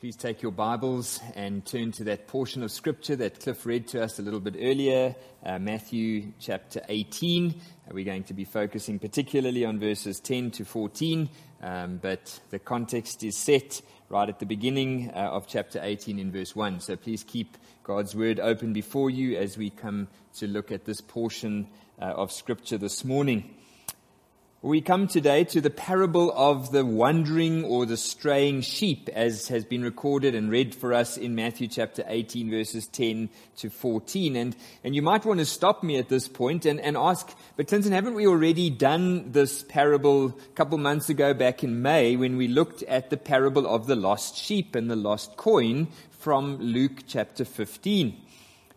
Please take your Bibles and turn to that portion of Scripture that Cliff read to us a little bit earlier, uh, Matthew chapter 18. Uh, we're going to be focusing particularly on verses 10 to 14, um, but the context is set right at the beginning uh, of chapter 18 in verse 1. So please keep God's Word open before you as we come to look at this portion uh, of Scripture this morning. We come today to the parable of the wandering or the straying sheep, as has been recorded and read for us in Matthew chapter 18, verses 10 to 14. And, and you might want to stop me at this point and, and ask, but Clinton, haven't we already done this parable a couple months ago back in May when we looked at the parable of the lost sheep and the lost coin from Luke chapter 15?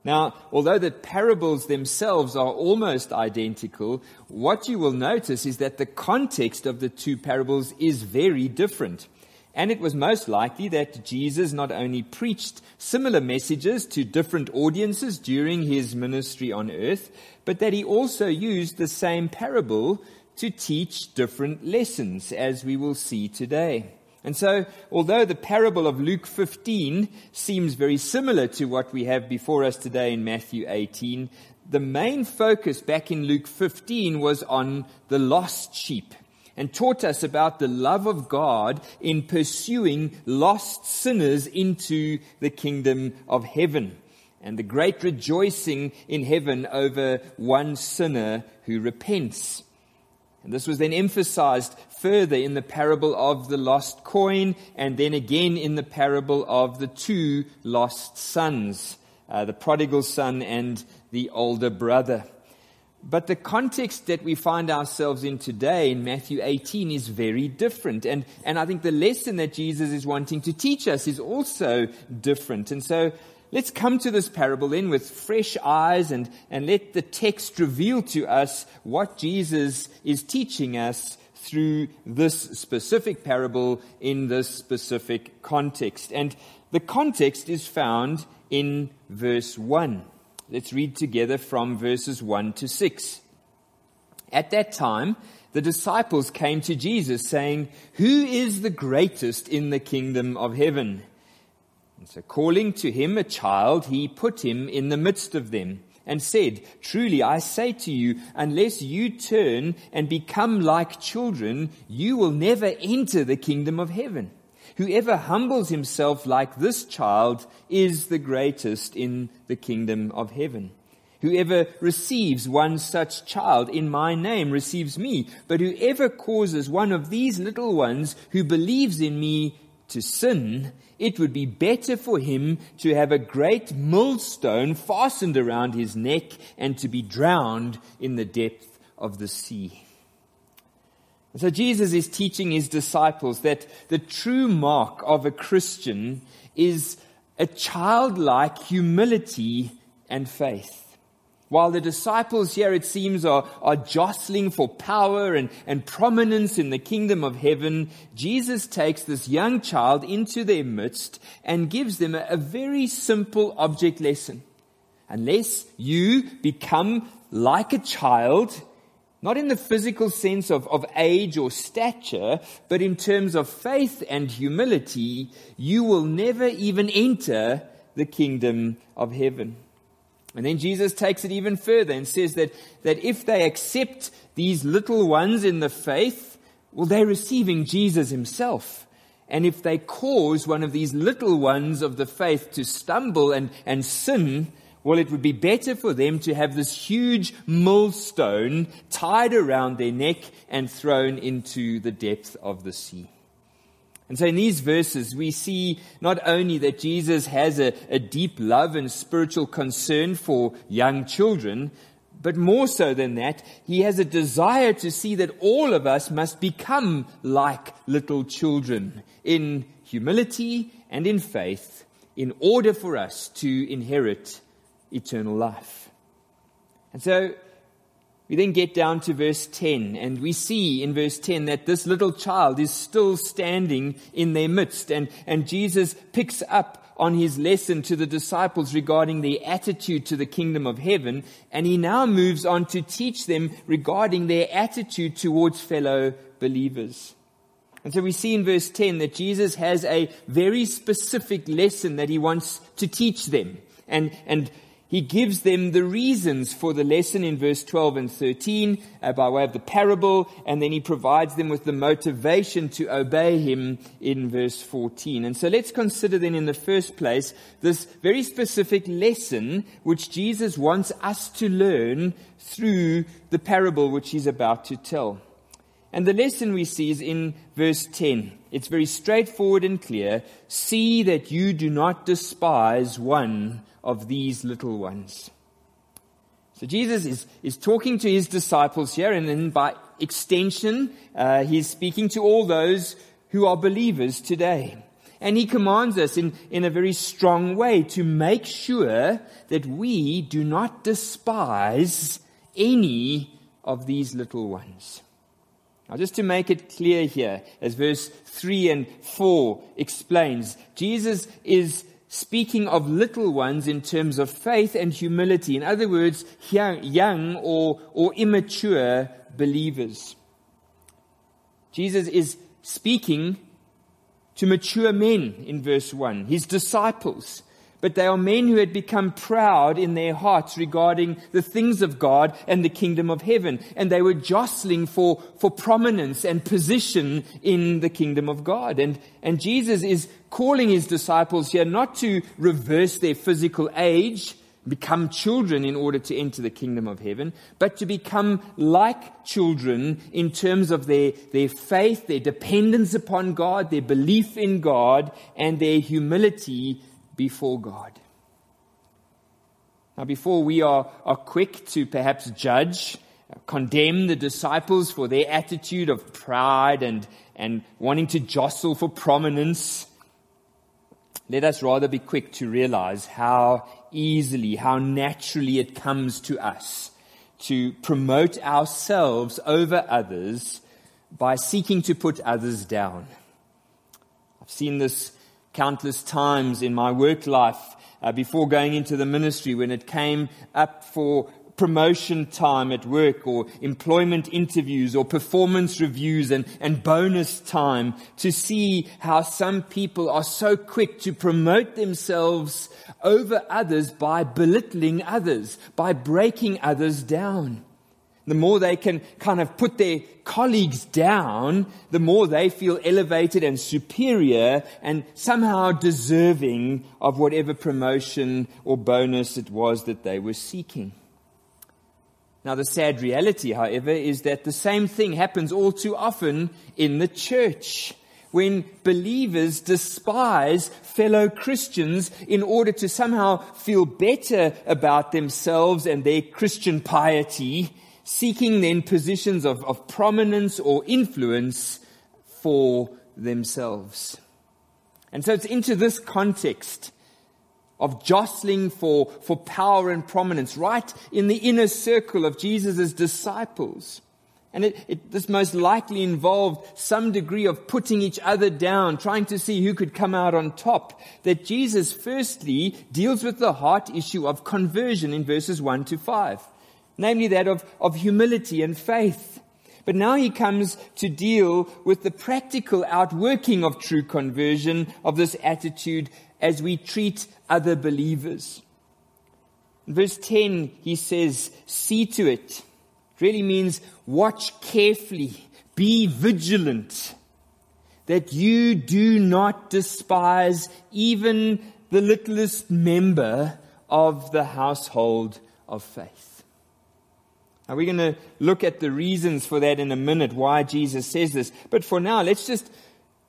Now, although the parables themselves are almost identical, what you will notice is that the context of the two parables is very different. And it was most likely that Jesus not only preached similar messages to different audiences during his ministry on earth, but that he also used the same parable to teach different lessons, as we will see today. And so, although the parable of Luke 15 seems very similar to what we have before us today in Matthew 18, the main focus back in Luke 15 was on the lost sheep and taught us about the love of God in pursuing lost sinners into the kingdom of heaven and the great rejoicing in heaven over one sinner who repents. And this was then emphasized further in the parable of the lost coin and then again in the parable of the two lost sons, uh, the prodigal son and the older brother. But the context that we find ourselves in today in Matthew 18 is very different. And, and I think the lesson that Jesus is wanting to teach us is also different. And so let's come to this parable then with fresh eyes and, and let the text reveal to us what Jesus is teaching us through this specific parable in this specific context. And the context is found in verse 1. Let's read together from verses 1 to 6. At that time, the disciples came to Jesus saying, Who is the greatest in the kingdom of heaven? And so calling to him a child, he put him in the midst of them and said, Truly I say to you, unless you turn and become like children, you will never enter the kingdom of heaven. Whoever humbles himself like this child is the greatest in the kingdom of heaven. Whoever receives one such child in my name receives me, but whoever causes one of these little ones who believes in me to sin, it would be better for him to have a great millstone fastened around his neck and to be drowned in the depth of the sea. so Jesus is teaching his disciples that the true mark of a Christian is a childlike humility and faith. While the disciples here, it seems, are, are jostling for power and, and prominence in the kingdom of heaven, Jesus takes this young child into their midst and gives them a, a very simple object lesson. Unless you become like a child, not in the physical sense of, of age or stature, but in terms of faith and humility, you will never even enter the kingdom of heaven. And then Jesus takes it even further and says that, that if they accept these little ones in the faith, well, they're receiving Jesus himself. And if they cause one of these little ones of the faith to stumble and, and sin, well, it would be better for them to have this huge millstone tied around their neck and thrown into the depth of the sea. And so in these verses, we see not only that Jesus has a, a, deep love and spiritual concern for young children, but more so than that, he has a desire to see that all of us must become like little children in humility and in faith in order for us to inherit eternal life. And so we then get down to verse 10, and we see in verse 10 that this little child is still standing in their midst, and, and Jesus picks up on his lesson to the disciples regarding their attitude to the kingdom of heaven, and he now moves on to teach them regarding their attitude towards fellow believers. And so we see in verse 10 that Jesus has a very specific lesson that he wants to teach them. And, and he gives them the reasons for the lesson in verse 12 and 13 uh, by way of the parable, and then he provides them with the motivation to obey him in verse 14. And so let's consider then in the first place this very specific lesson which Jesus wants us to learn through the parable which he's about to tell. And the lesson we see is in verse 10. It's very straightforward and clear. See that you do not despise one of these little ones. So Jesus is, is talking to his disciples here, and then by extension, uh, he's speaking to all those who are believers today. And he commands us in, in a very strong way to make sure that we do not despise any of these little ones. Now, just to make it clear here, as verse 3 and 4 explains, Jesus is speaking of little ones in terms of faith and humility. In other words, young, or, or immature believers. Jesus is speaking to mature men in verse 1, his disciples but they are men who had become proud in their hearts regarding the things of God and the kingdom of heaven. And they were jostling for, for prominence and position in the kingdom of God. And, and Jesus is calling his disciples here not to reverse their physical age, become children in order to enter the kingdom of heaven, but to become like children in terms of their, their faith, their dependence upon God, their belief in God, and their humility before God. Now, before we are, are quick to perhaps judge, condemn the disciples for their attitude of pride and, and wanting to jostle for prominence, let us rather be quick to realize how easily, how naturally it comes to us to promote ourselves over others by seeking to put others down. I've seen this countless times in my work life uh, before going into the ministry when it came up for promotion time at work or employment interviews or performance reviews and, and bonus time to see how some people are so quick to promote themselves over others by belittling others, by breaking others down the more they can kind of put their colleagues down, the more they feel elevated and superior and somehow deserving of whatever promotion or bonus it was that they were seeking. Now, the sad reality, however, is that the same thing happens all too often in the church when believers despise fellow Christians in order to somehow feel better about themselves and their Christian piety seeking then positions of, of prominence or influence for themselves. And so it's into this context of jostling for, for power and prominence right in the inner circle of Jesus' disciples. And it, it, this most likely involved some degree of putting each other down, trying to see who could come out on top. That Jesus firstly deals with the heart issue of conversion in verses 1 to 5 namely that of, of humility and faith. But now he comes to deal with the practical outworking of true conversion, of this attitude as we treat other believers. In verse 10, he says, see to it. It really means watch carefully, be vigilant, that you do not despise even the littlest member of the household of faith. Now we're going to look at the reasons for that in a minute, why Jesus says this. But for now, let's just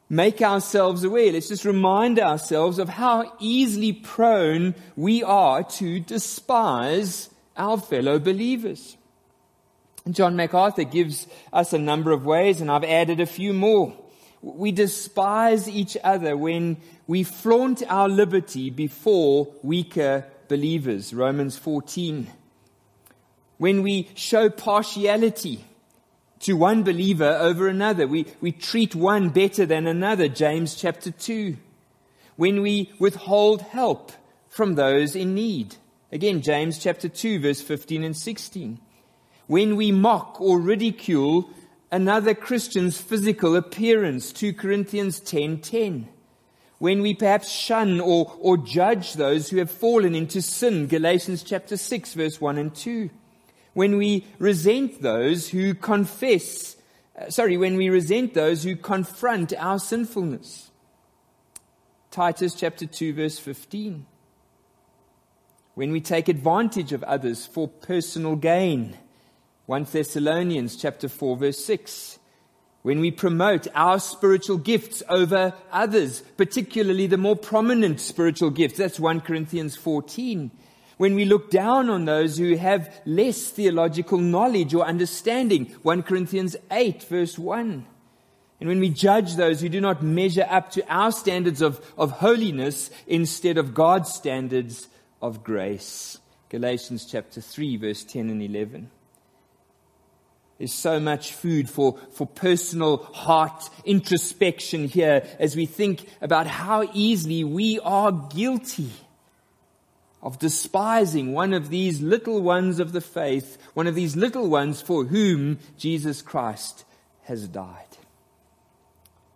make ourselves aware. Let's just remind ourselves of how easily prone we are to despise our fellow believers. John MacArthur gives us a number of ways, and I've added a few more. We despise each other when we flaunt our liberty before weaker believers. Romans 14 when we show partiality to one believer over another. We, we treat one better than another, James chapter 2. When we withhold help from those in need. Again, James chapter 2 verse 15 and 16. When we mock or ridicule another Christian's physical appearance, 2 Corinthians 10:10. When we perhaps shun or, or judge those who have fallen into sin, Galatians chapter 6 verse 1 and 2. When we resent those who confess, uh, sorry, when we resent those who confront our sinfulness. Titus chapter 2 verse 15. When we take advantage of others for personal gain. 1 Thessalonians chapter 4 verse 6. When we promote our spiritual gifts over others, particularly the more prominent spiritual gifts. That's 1 Corinthians 14. When we look down on those who have less theological knowledge or understanding. 1 Corinthians 8 verse 1. And when we judge those who do not measure up to our standards of, of holiness instead of God's standards of grace. Galatians chapter 3 verse 10 and 11. There's so much food for, for personal heart introspection here as we think about how easily we are guilty of despising one of these little ones of the faith, one of these little ones for whom Jesus Christ has died.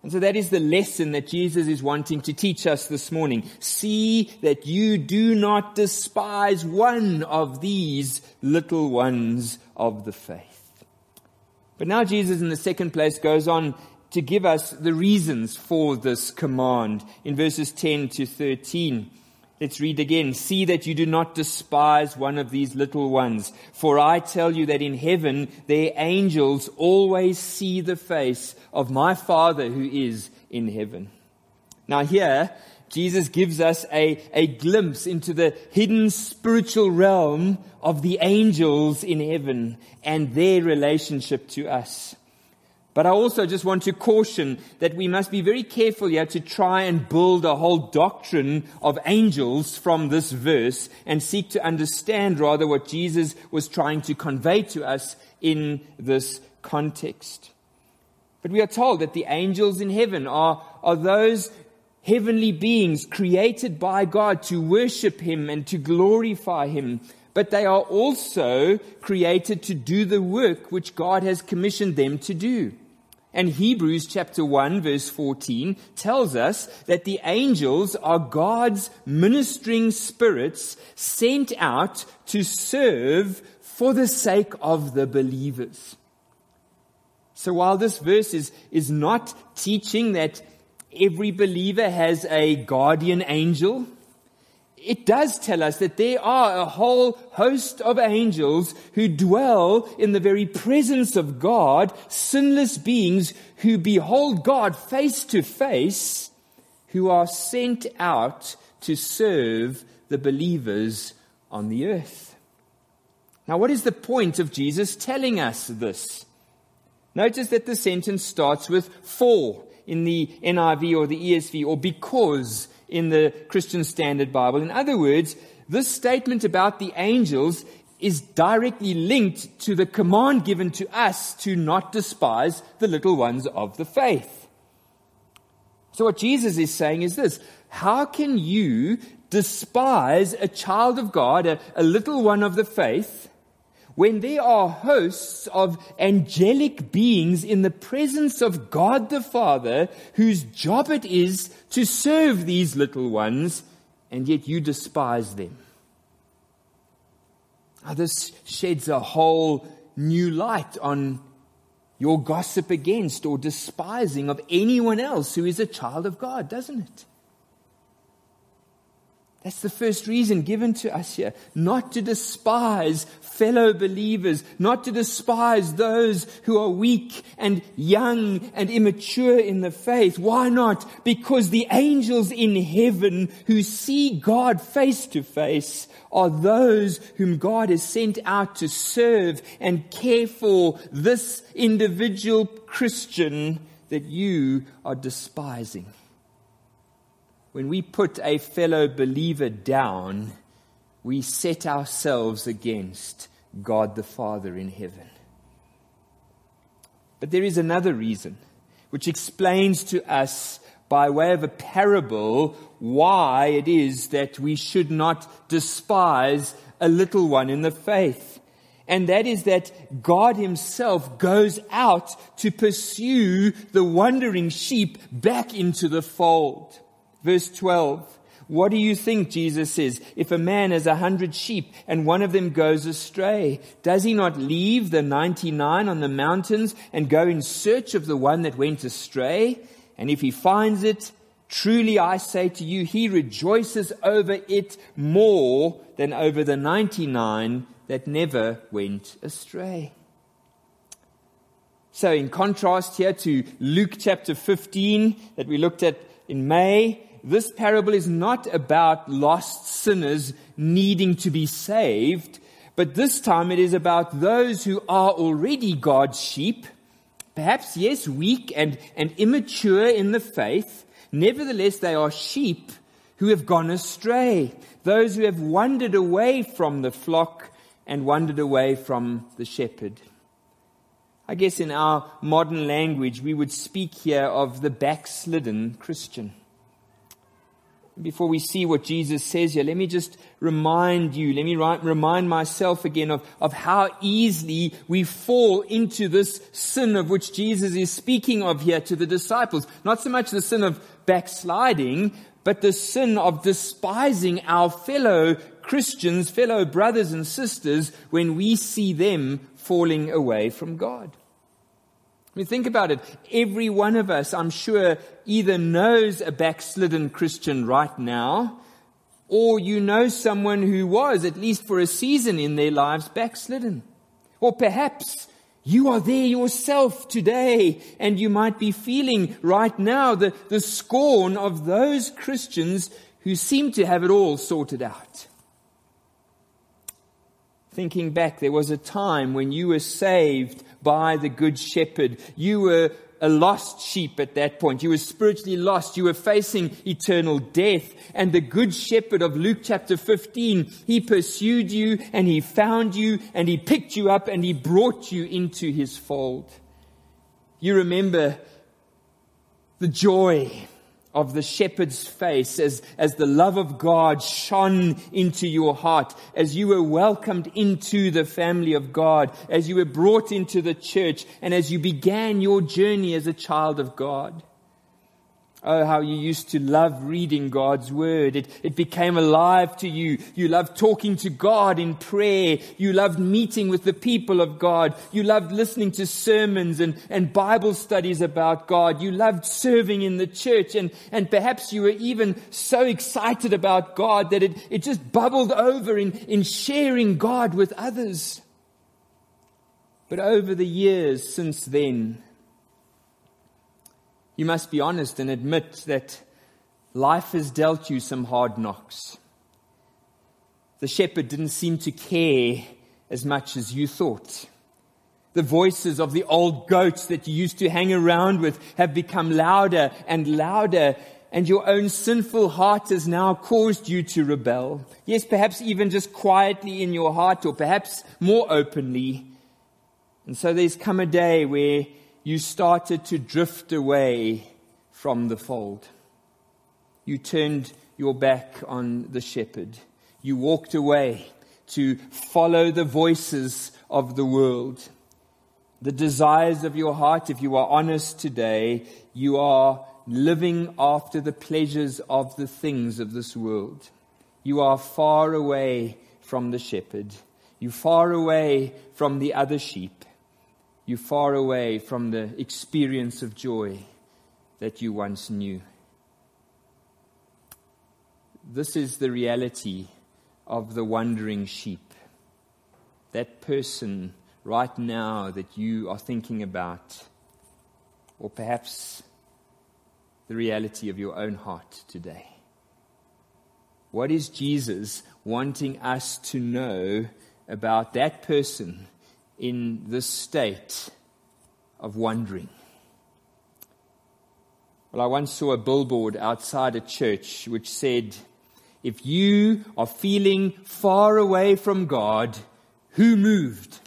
And so that is the lesson that Jesus is wanting to teach us this morning. See that you do not despise one of these little ones of the faith. But now Jesus in the second place goes on to give us the reasons for this command in verses 10 to 13. Let's read again. See that you do not despise one of these little ones. For I tell you that in heaven their angels always see the face of my Father who is in heaven. Now here, Jesus gives us a, a glimpse into the hidden spiritual realm of the angels in heaven and their relationship to us. But I also just want to caution that we must be very careful here to try and build a whole doctrine of angels from this verse and seek to understand rather what Jesus was trying to convey to us in this context. But we are told that the angels in heaven are, are those heavenly beings created by God to worship Him and to glorify Him. But they are also created to do the work which God has commissioned them to do. And Hebrews chapter 1 verse 14 tells us that the angels are God's ministering spirits sent out to serve for the sake of the believers. So while this verse is, is not teaching that every believer has a guardian angel. It does tell us that there are a whole host of angels who dwell in the very presence of God, sinless beings who behold God face to face, who are sent out to serve the believers on the earth. Now, what is the point of Jesus telling us this? Notice that the sentence starts with for in the NIV or the ESV or because in the Christian Standard Bible. In other words, this statement about the angels is directly linked to the command given to us to not despise the little ones of the faith. So what Jesus is saying is this, how can you despise a child of God, a, a little one of the faith, when there are hosts of angelic beings in the presence of God the Father, whose job it is to serve these little ones, and yet you despise them. Now, this sheds a whole new light on your gossip against or despising of anyone else who is a child of God, doesn't it? That's the first reason given to us here. Not to despise fellow believers, not to despise those who are weak and young and immature in the faith. Why not? Because the angels in heaven who see God face to face are those whom God has sent out to serve and care for this individual Christian that you are despising when we put a fellow believer down, we set ourselves against God the Father in heaven. But there is another reason which explains to us by way of a parable why it is that we should not despise a little one in the faith. And that is that God himself goes out to pursue the wandering sheep back into the fold. Verse 12. What do you think, Jesus says, if a man has a hundred sheep and one of them goes astray? Does he not leave the 99 on the mountains and go in search of the one that went astray? And if he finds it, truly I say to you, he rejoices over it more than over the 99 that never went astray. So in contrast here to Luke chapter 15 that we looked at in May, this parable is not about lost sinners needing to be saved, but this time it is about those who are already God's sheep, perhaps, yes, weak and, and immature in the faith. Nevertheless, they are sheep who have gone astray, those who have wandered away from the flock and wandered away from the shepherd. I guess in our modern language, we would speak here of the backslidden Christian. Before we see what Jesus says here, let me just remind you, let me remind myself again of, of how easily we fall into this sin of which Jesus is speaking of here to the disciples. Not so much the sin of backsliding, but the sin of despising our fellow Christians, fellow brothers and sisters, when we see them falling away from God. I mean, think about it. Every one of us, I'm sure, either knows a backslidden Christian right now, or you know someone who was, at least for a season in their lives, backslidden. Or perhaps you are there yourself today, and you might be feeling right now the, the scorn of those Christians who seem to have it all sorted out. Thinking back, there was a time when you were saved by the Good Shepherd. You were a lost sheep at that point. You were spiritually lost. You were facing eternal death. And the Good Shepherd of Luke chapter 15, he pursued you and he found you and he picked you up and he brought you into his fold. You remember the joy of the shepherd's face as, as the love of God shone into your heart, as you were welcomed into the family of God, as you were brought into the church, and as you began your journey as a child of God. Oh, how you used to love reading God's word. It, it became alive to you. You loved talking to God in prayer. You loved meeting with the people of God. You loved listening to sermons and, and Bible studies about God. You loved serving in the church. And, and perhaps you were even so excited about God that it, it just bubbled over in, in sharing God with others. But over the years since then, you must be honest and admit that life has dealt you some hard knocks. The shepherd didn't seem to care as much as you thought. The voices of the old goats that you used to hang around with have become louder and louder, and your own sinful heart has now caused you to rebel. Yes, perhaps even just quietly in your heart, or perhaps more openly. And so there's come a day where you started to drift away from the fold. You turned your back on the shepherd. You walked away to follow the voices of the world. The desires of your heart, if you are honest today, you are living after the pleasures of the things of this world. You are far away from the shepherd. You're far away from the other sheep you far away from the experience of joy that you once knew. This is the reality of the wandering sheep. That person right now that you are thinking about, or perhaps the reality of your own heart today. What is Jesus wanting us to know about that person in this state of wondering. Well, I once saw a billboard outside a church which said, If you are feeling far away from God, who moved?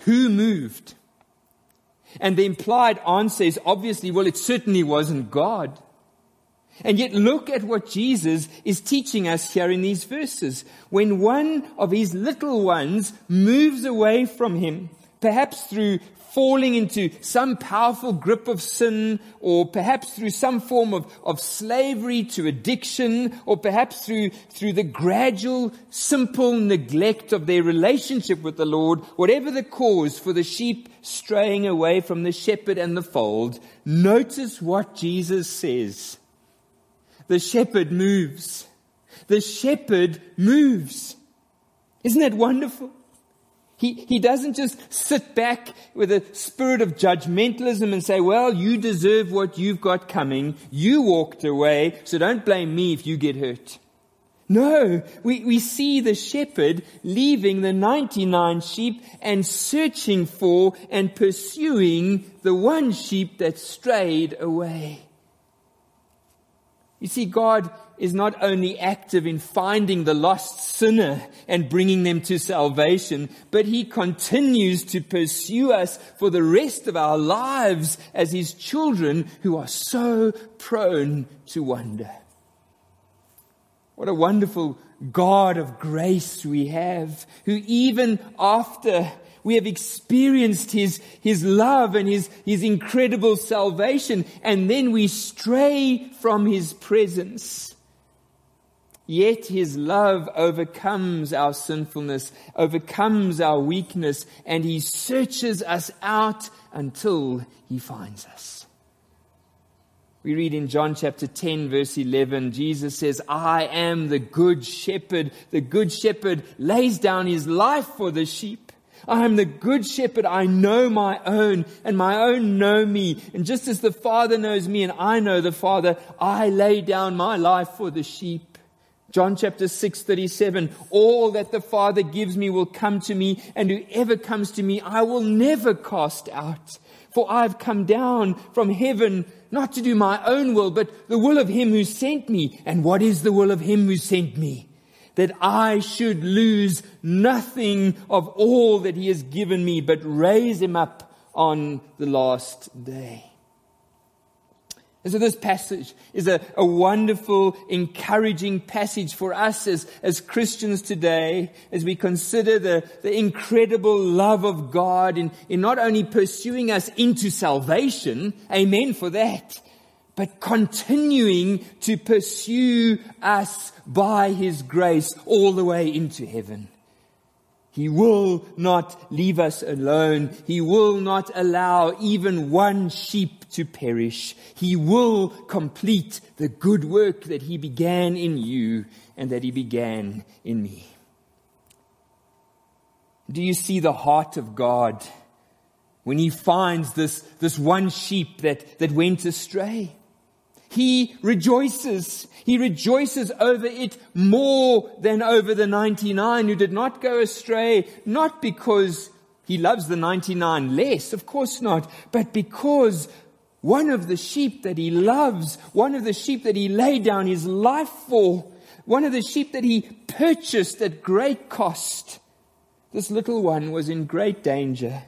Who moved? And the implied answer is obviously, well, it certainly wasn't God. And yet look at what Jesus is teaching us here in these verses. When one of his little ones moves away from him, perhaps through falling into some powerful grip of sin, or perhaps through some form of, of slavery to addiction, or perhaps through, through the gradual, simple neglect of their relationship with the Lord, whatever the cause for the sheep straying away from the shepherd and the fold, notice what Jesus says. The shepherd moves. The shepherd moves. Isn't that wonderful? He, he doesn't just sit back with a spirit of judgmentalism and say, well, you deserve what you've got coming. You walked away, so don't blame me if you get hurt. No, we, we see the shepherd leaving the 99 sheep and searching for and pursuing the one sheep that strayed away. You see, God is not only active in finding the lost sinner and bringing them to salvation, but he continues to pursue us for the rest of our lives as his children who are so prone to wander. What a wonderful God of grace we have, who even after we have experienced His, His love and His, His incredible salvation, and then we stray from His presence. Yet His love overcomes our sinfulness, overcomes our weakness, and He searches us out until He finds us. We read in John chapter 10 verse 11, Jesus says, I am the good shepherd. The good shepherd lays down his life for the sheep. I am the good shepherd. I know my own and my own know me. And just as the Father knows me and I know the Father, I lay down my life for the sheep. John chapter 6, 37. All that the Father gives me will come to me and whoever comes to me, I will never cast out. For I've come down from heaven not to do my own will, but the will of him who sent me. And what is the will of him who sent me? That I should lose nothing of all that he has given me, but raise him up on the last day. And so this passage is a, a wonderful, encouraging passage for us as, as Christians today, as we consider the, the incredible love of God in, in not only pursuing us into salvation, amen for that, but continuing to pursue us by His grace all the way into heaven. He will not leave us alone. He will not allow even one sheep to perish. He will complete the good work that He began in you and that He began in me. Do you see the heart of God when He finds this, this one sheep that, that went astray? He rejoices. He rejoices over it more than over the 99 who did not go astray, not because he loves the 99 less, of course not, but because one of the sheep that he loves, one of the sheep that he laid down his life for, one of the sheep that he purchased at great cost, this little one was in great danger.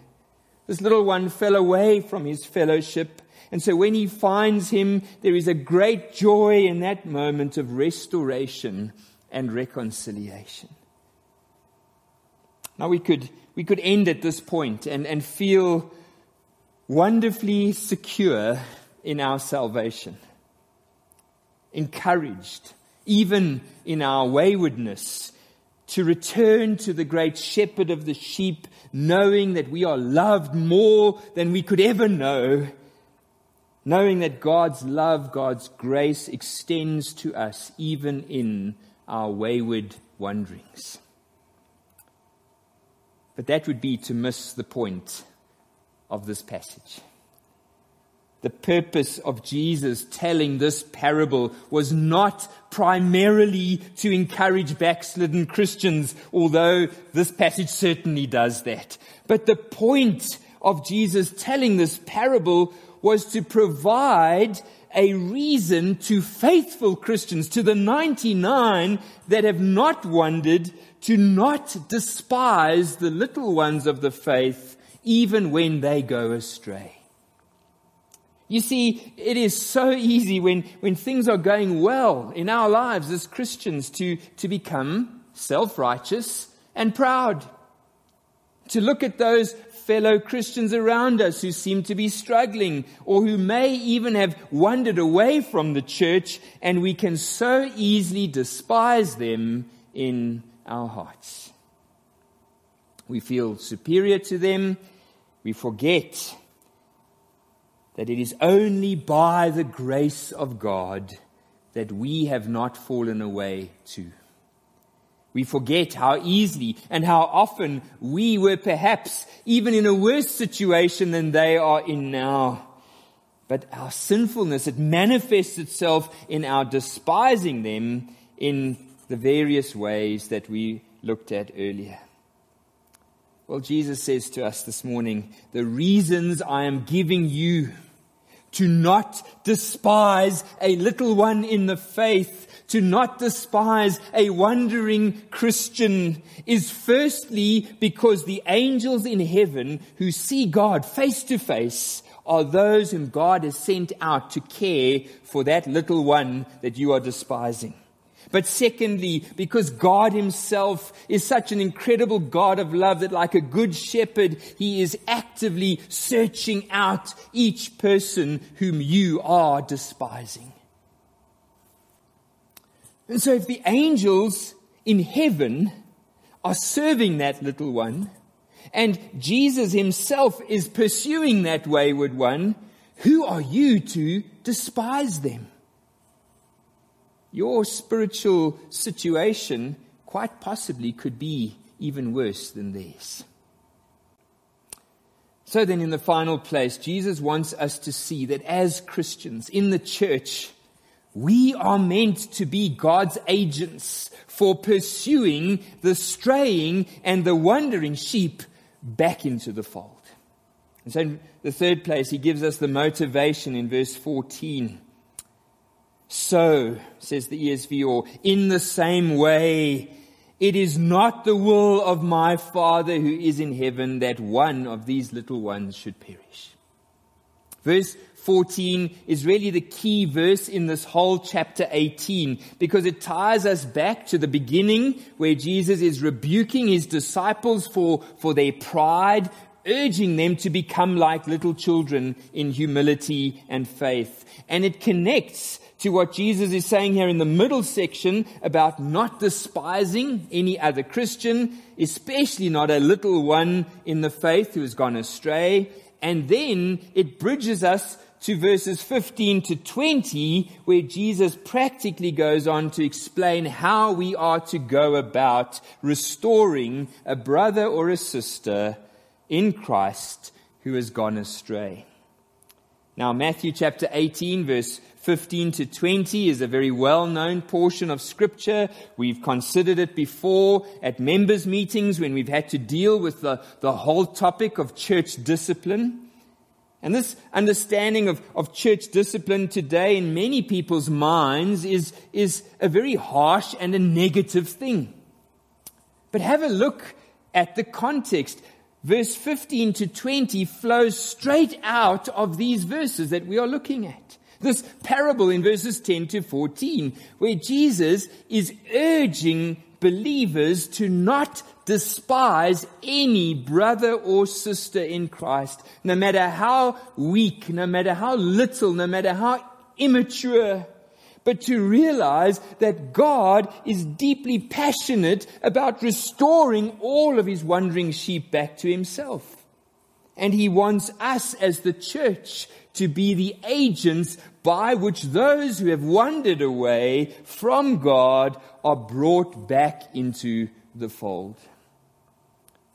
This little one fell away from his fellowship and so when he finds him, there is a great joy in that moment of restoration and reconciliation. Now we could, we could end at this point and, and feel wonderfully secure in our salvation, encouraged, even in our waywardness, to return to the great shepherd of the sheep, knowing that we are loved more than we could ever know knowing that God's love, God's grace extends to us even in our wayward wanderings. But that would be to miss the point of this passage. The purpose of Jesus telling this parable was not primarily to encourage backslidden Christians, although this passage certainly does that. But the point of Jesus telling this parable was to provide a reason to faithful Christians, to the 99 that have not wandered, to not despise the little ones of the faith, even when they go astray. You see, it is so easy when, when things are going well in our lives as Christians to, to become self-righteous and proud. To look at those fellow Christians around us who seem to be struggling or who may even have wandered away from the church and we can so easily despise them in our hearts. We feel superior to them. We forget that it is only by the grace of God that we have not fallen away too. We forget how easily and how often we were perhaps even in a worse situation than they are in now. But our sinfulness, it manifests itself in our despising them in the various ways that we looked at earlier. Well, Jesus says to us this morning, the reasons I am giving you to not despise a little one in the faith to not despise a wandering Christian is firstly because the angels in heaven who see God face to face are those whom God has sent out to care for that little one that you are despising. But secondly, because God himself is such an incredible God of love that like a good shepherd, he is actively searching out each person whom you are despising. And so if the angels in heaven are serving that little one, and Jesus himself is pursuing that wayward one, who are you to despise them? Your spiritual situation quite possibly could be even worse than theirs. So then, in the final place, Jesus wants us to see that as Christians in the church, we are meant to be God's agents for pursuing the straying and the wandering sheep back into the fold. And so in the third place, he gives us the motivation in verse 14. So, says the ESV, or in the same way, it is not the will of my Father who is in heaven that one of these little ones should perish. Verse 14 is really the key verse in this whole chapter 18 because it ties us back to the beginning where Jesus is rebuking his disciples for, for their pride, urging them to become like little children in humility and faith. And it connects to what Jesus is saying here in the middle section about not despising any other Christian, especially not a little one in the faith who has gone astray. And then it bridges us to verses 15 to 20, where Jesus practically goes on to explain how we are to go about restoring a brother or a sister in Christ who has gone astray. Now, Matthew chapter 18, verse 15 to 20 is a very well known portion of scripture. We've considered it before at members meetings when we've had to deal with the, the whole topic of church discipline. And this understanding of, of church discipline today in many people's minds is, is a very harsh and a negative thing. But have a look at the context. Verse 15 to 20 flows straight out of these verses that we are looking at. This parable in verses 10 to 14, where Jesus is urging believers to not despise any brother or sister in Christ, no matter how weak, no matter how little, no matter how immature, but to realize that God is deeply passionate about restoring all of his wandering sheep back to himself. And he wants us as the church to be the agents by which those who have wandered away from God are brought back into the fold.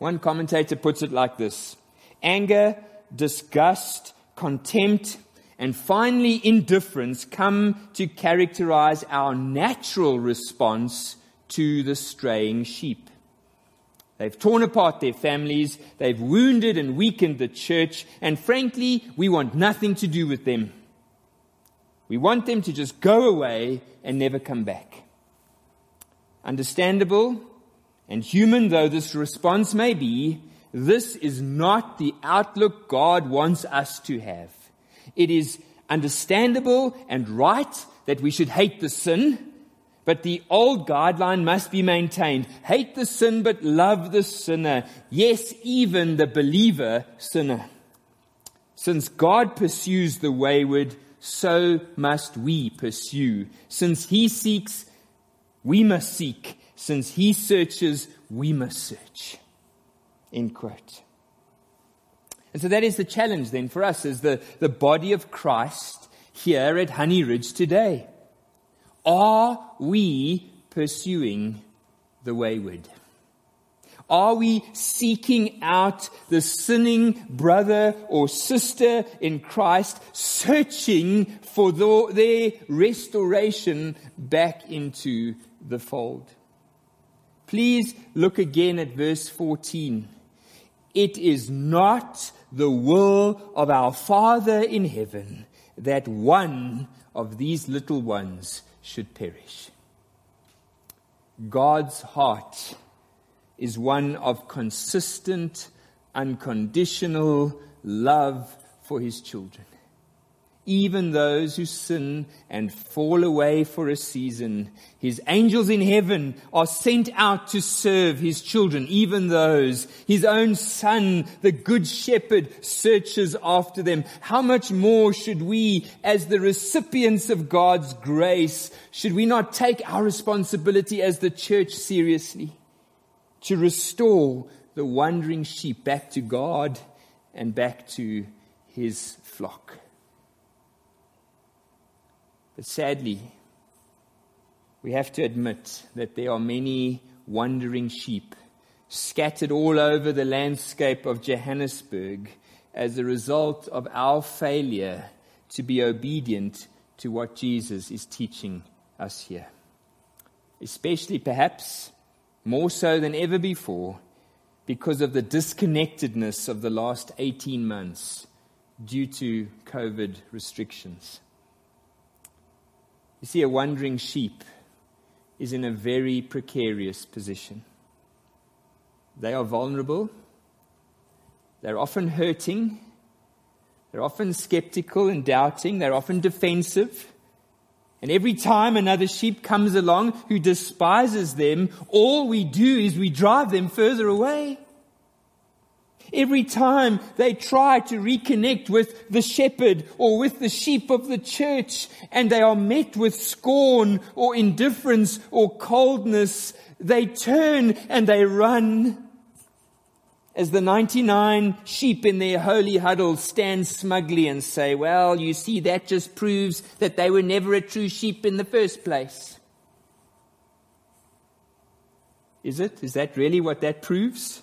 One commentator puts it like this anger, disgust, contempt, and finally indifference come to characterize our natural response to the straying sheep. They've torn apart their families, they've wounded and weakened the church, and frankly, we want nothing to do with them. We want them to just go away and never come back. Understandable, and human though this response may be, this is not the outlook God wants us to have. It is understandable and right that we should hate the sin, but the old guideline must be maintained. Hate the sin, but love the sinner. Yes, even the believer sinner. Since God pursues the wayward, so must we pursue. Since he seeks, we must seek. Since he searches, we must search. End quote. And so that is the challenge then for us as the, the body of Christ here at Honey Ridge today. Are we pursuing the wayward? Are we seeking out the sinning brother or sister in Christ, searching for the, their restoration back into the fold? Please look again at verse 14. It is not the will of our Father in heaven that one of these little ones should perish. God's heart is one of consistent, unconditional love for his children. Even those who sin and fall away for a season, his angels in heaven are sent out to serve his children, even those. His own son, the good shepherd, searches after them. How much more should we, as the recipients of God's grace, should we not take our responsibility as the church seriously? to restore the wandering sheep back to God and back to his flock. But sadly, we have to admit that there are many wandering sheep scattered all over the landscape of Johannesburg as a result of our failure to be obedient to what Jesus is teaching us here. Especially perhaps more so than ever before because of the disconnectedness of the last 18 months due to COVID restrictions. You see, a wandering sheep is in a very precarious position. They are vulnerable, they're often hurting, they're often skeptical and doubting, they're often defensive. And every time another sheep comes along who despises them, all we do is we drive them further away. Every time they try to reconnect with the shepherd or with the sheep of the church and they are met with scorn or indifference or coldness, they turn and they run as the 99 sheep in their holy huddle stand smugly and say, well, you see, that just proves that they were never a true sheep in the first place. Is it? Is that really what that proves?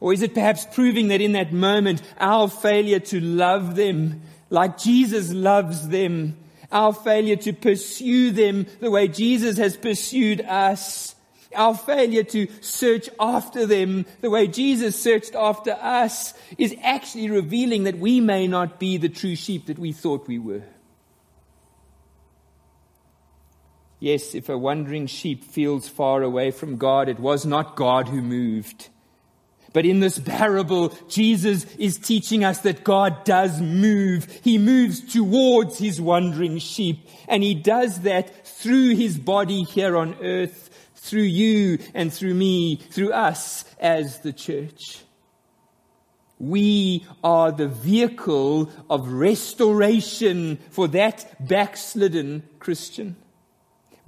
Or is it perhaps proving that in that moment, our failure to love them like Jesus loves them, our failure to pursue them the way Jesus has pursued us, our failure to search after them the way Jesus searched after us is actually revealing that we may not be the true sheep that we thought we were. Yes, if a wandering sheep feels far away from God, it was not God who moved. But in this parable, Jesus is teaching us that God does move. He moves towards his wandering sheep. And he does that through his body here on earth through you and through me, through us as the church. We are the vehicle of restoration for that backslidden Christian.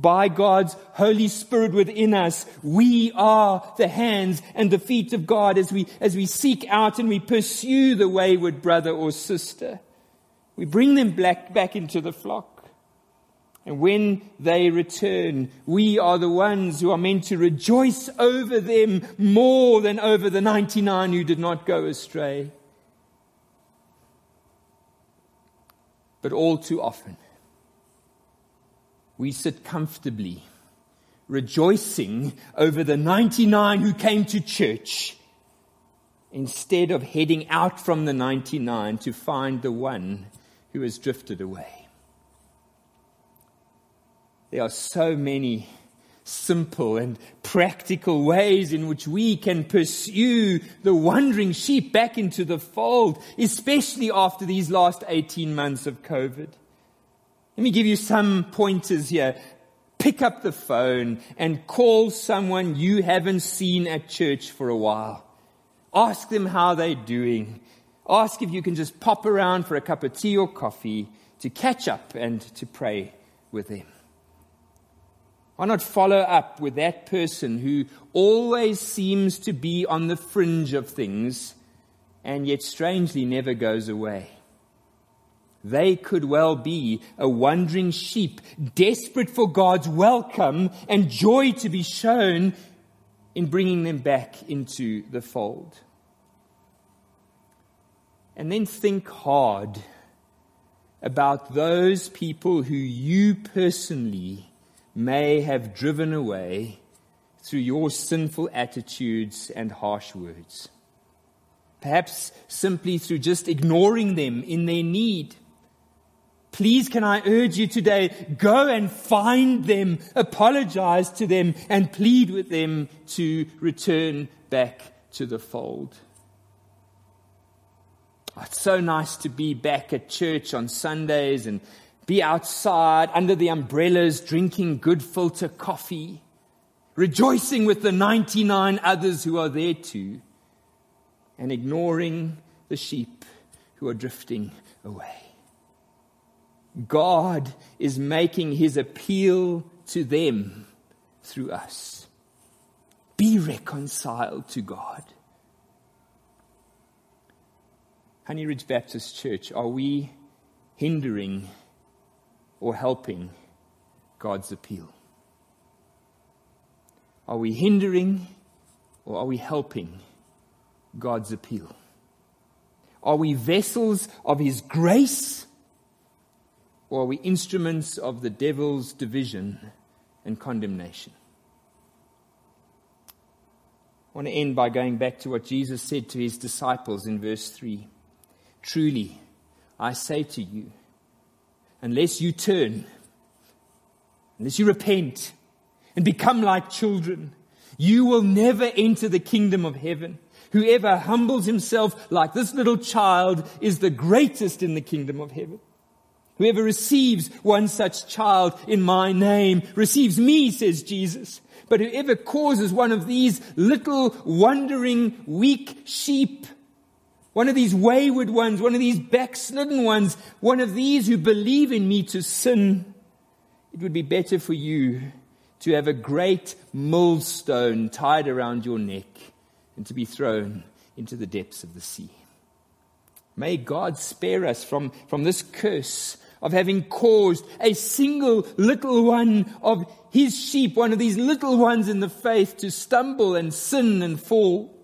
By God's Holy Spirit within us, we are the hands and the feet of God as we, as we seek out and we pursue the wayward brother or sister. We bring them back, back into the flock. And when they return, we are the ones who are meant to rejoice over them more than over the 99 who did not go astray. But all too often, we sit comfortably, rejoicing over the 99 who came to church, instead of heading out from the 99 to find the one who has drifted away. There are so many simple and practical ways in which we can pursue the wandering sheep back into the fold, especially after these last 18 months of COVID. Let me give you some pointers here. Pick up the phone and call someone you haven't seen at church for a while. Ask them how they're doing. Ask if you can just pop around for a cup of tea or coffee to catch up and to pray with them. Why not follow up with that person who always seems to be on the fringe of things and yet strangely never goes away? They could well be a wandering sheep, desperate for God's welcome and joy to be shown in bringing them back into the fold. And then think hard about those people who you personally may have driven away through your sinful attitudes and harsh words. Perhaps simply through just ignoring them in their need. Please, can I urge you today, go and find them, apologize to them, and plead with them to return back to the fold. It's so nice to be back at church on Sundays and be outside under the umbrellas drinking good filter coffee, rejoicing with the 99 others who are there too, and ignoring the sheep who are drifting away. God is making his appeal to them through us. Be reconciled to God. Honey Ridge Baptist Church, are we hindering or helping God's appeal? Are we hindering or are we helping God's appeal? Are we vessels of His grace or are we instruments of the devil's division and condemnation? I want to end by going back to what Jesus said to his disciples in verse 3. Truly, I say to you, unless you turn, unless you repent and become like children, you will never enter the kingdom of heaven. Whoever humbles himself like this little child is the greatest in the kingdom of heaven. Whoever receives one such child in my name receives me, says Jesus. But whoever causes one of these little wandering weak sheep one of these wayward ones, one of these backslidden ones, one of these who believe in me to sin, it would be better for you to have a great millstone tied around your neck and to be thrown into the depths of the sea. May God spare us from, from this curse of having caused a single little one of his sheep, one of these little ones in the faith, to stumble and sin and fall.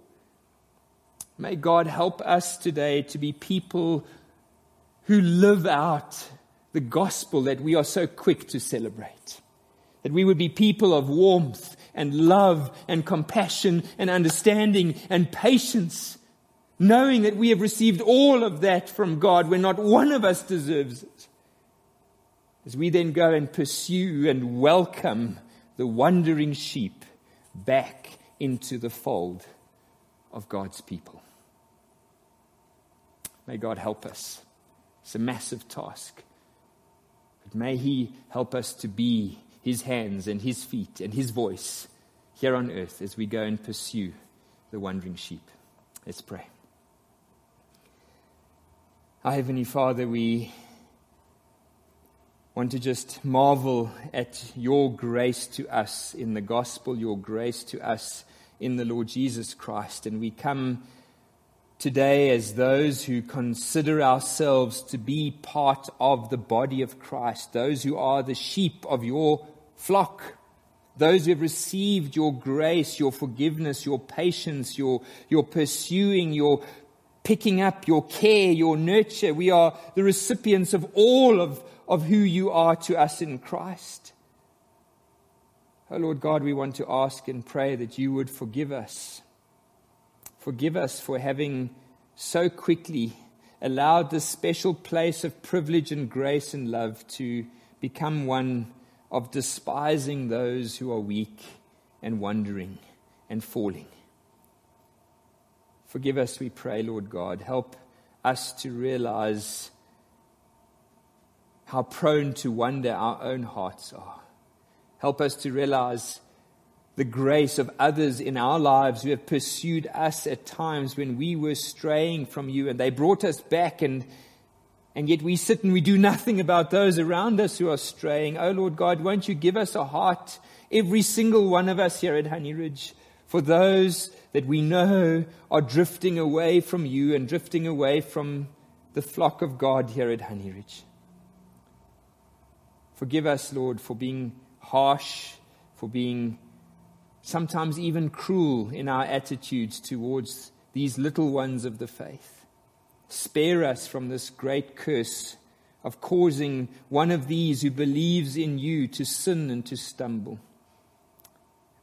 May God help us today to be people who live out the gospel that we are so quick to celebrate. That we would be people of warmth and love and compassion and understanding and patience, knowing that we have received all of that from God when not one of us deserves it. As we then go and pursue and welcome the wandering sheep back into the fold of God's people. May God help us. It's a massive task. But may He help us to be His hands and His feet and His voice here on earth as we go and pursue the wandering sheep. Let's pray. Our Heavenly Father, we want to just marvel at your grace to us in the gospel, your grace to us in the Lord Jesus Christ. And we come today as those who consider ourselves to be part of the body of Christ, those who are the sheep of your flock, those who have received your grace, your forgiveness, your patience, your, your pursuing, your picking up, your care, your nurture. We are the recipients of all of, of who you are to us in Christ. Oh Lord God, we want to ask and pray that you would forgive us Forgive us for having so quickly allowed this special place of privilege and grace and love to become one of despising those who are weak and wandering and falling. Forgive us, we pray, Lord God. Help us to realize how prone to wonder our own hearts are. Help us to realize the grace of others in our lives who have pursued us at times when we were straying from you and they brought us back and and yet we sit and we do nothing about those around us who are straying. Oh Lord God, won't you give us a heart, every single one of us here at Honey Ridge, for those that we know are drifting away from you and drifting away from the flock of God here at Honey Ridge. Forgive us, Lord, for being harsh, for being sometimes even cruel in our attitudes towards these little ones of the faith. Spare us from this great curse of causing one of these who believes in you to sin and to stumble.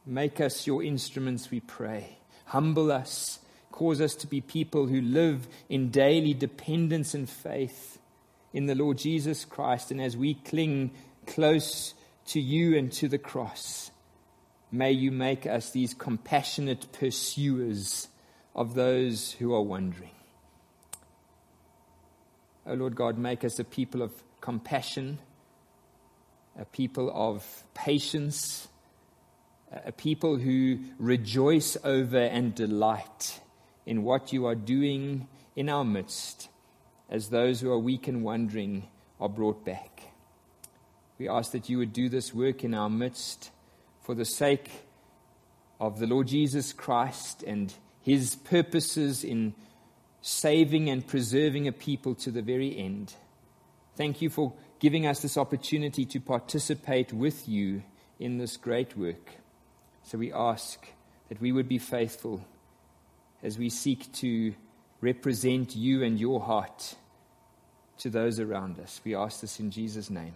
Make us your instruments, we pray. Humble us. Cause us to be people who live in daily dependence and faith in the Lord Jesus Christ. And as we cling close to you and to the cross, may you make us these compassionate pursuers of those who are wandering. O oh Lord God, make us a people of compassion, a people of patience, a people who rejoice over and delight in what you are doing in our midst as those who are weak and wandering are brought back. We ask that you would do this work in our midst for the sake of the Lord Jesus Christ and his purposes in saving and preserving a people to the very end. Thank you for giving us this opportunity to participate with you in this great work. So we ask that we would be faithful as we seek to represent you and your heart to those around us. We ask this in Jesus' name.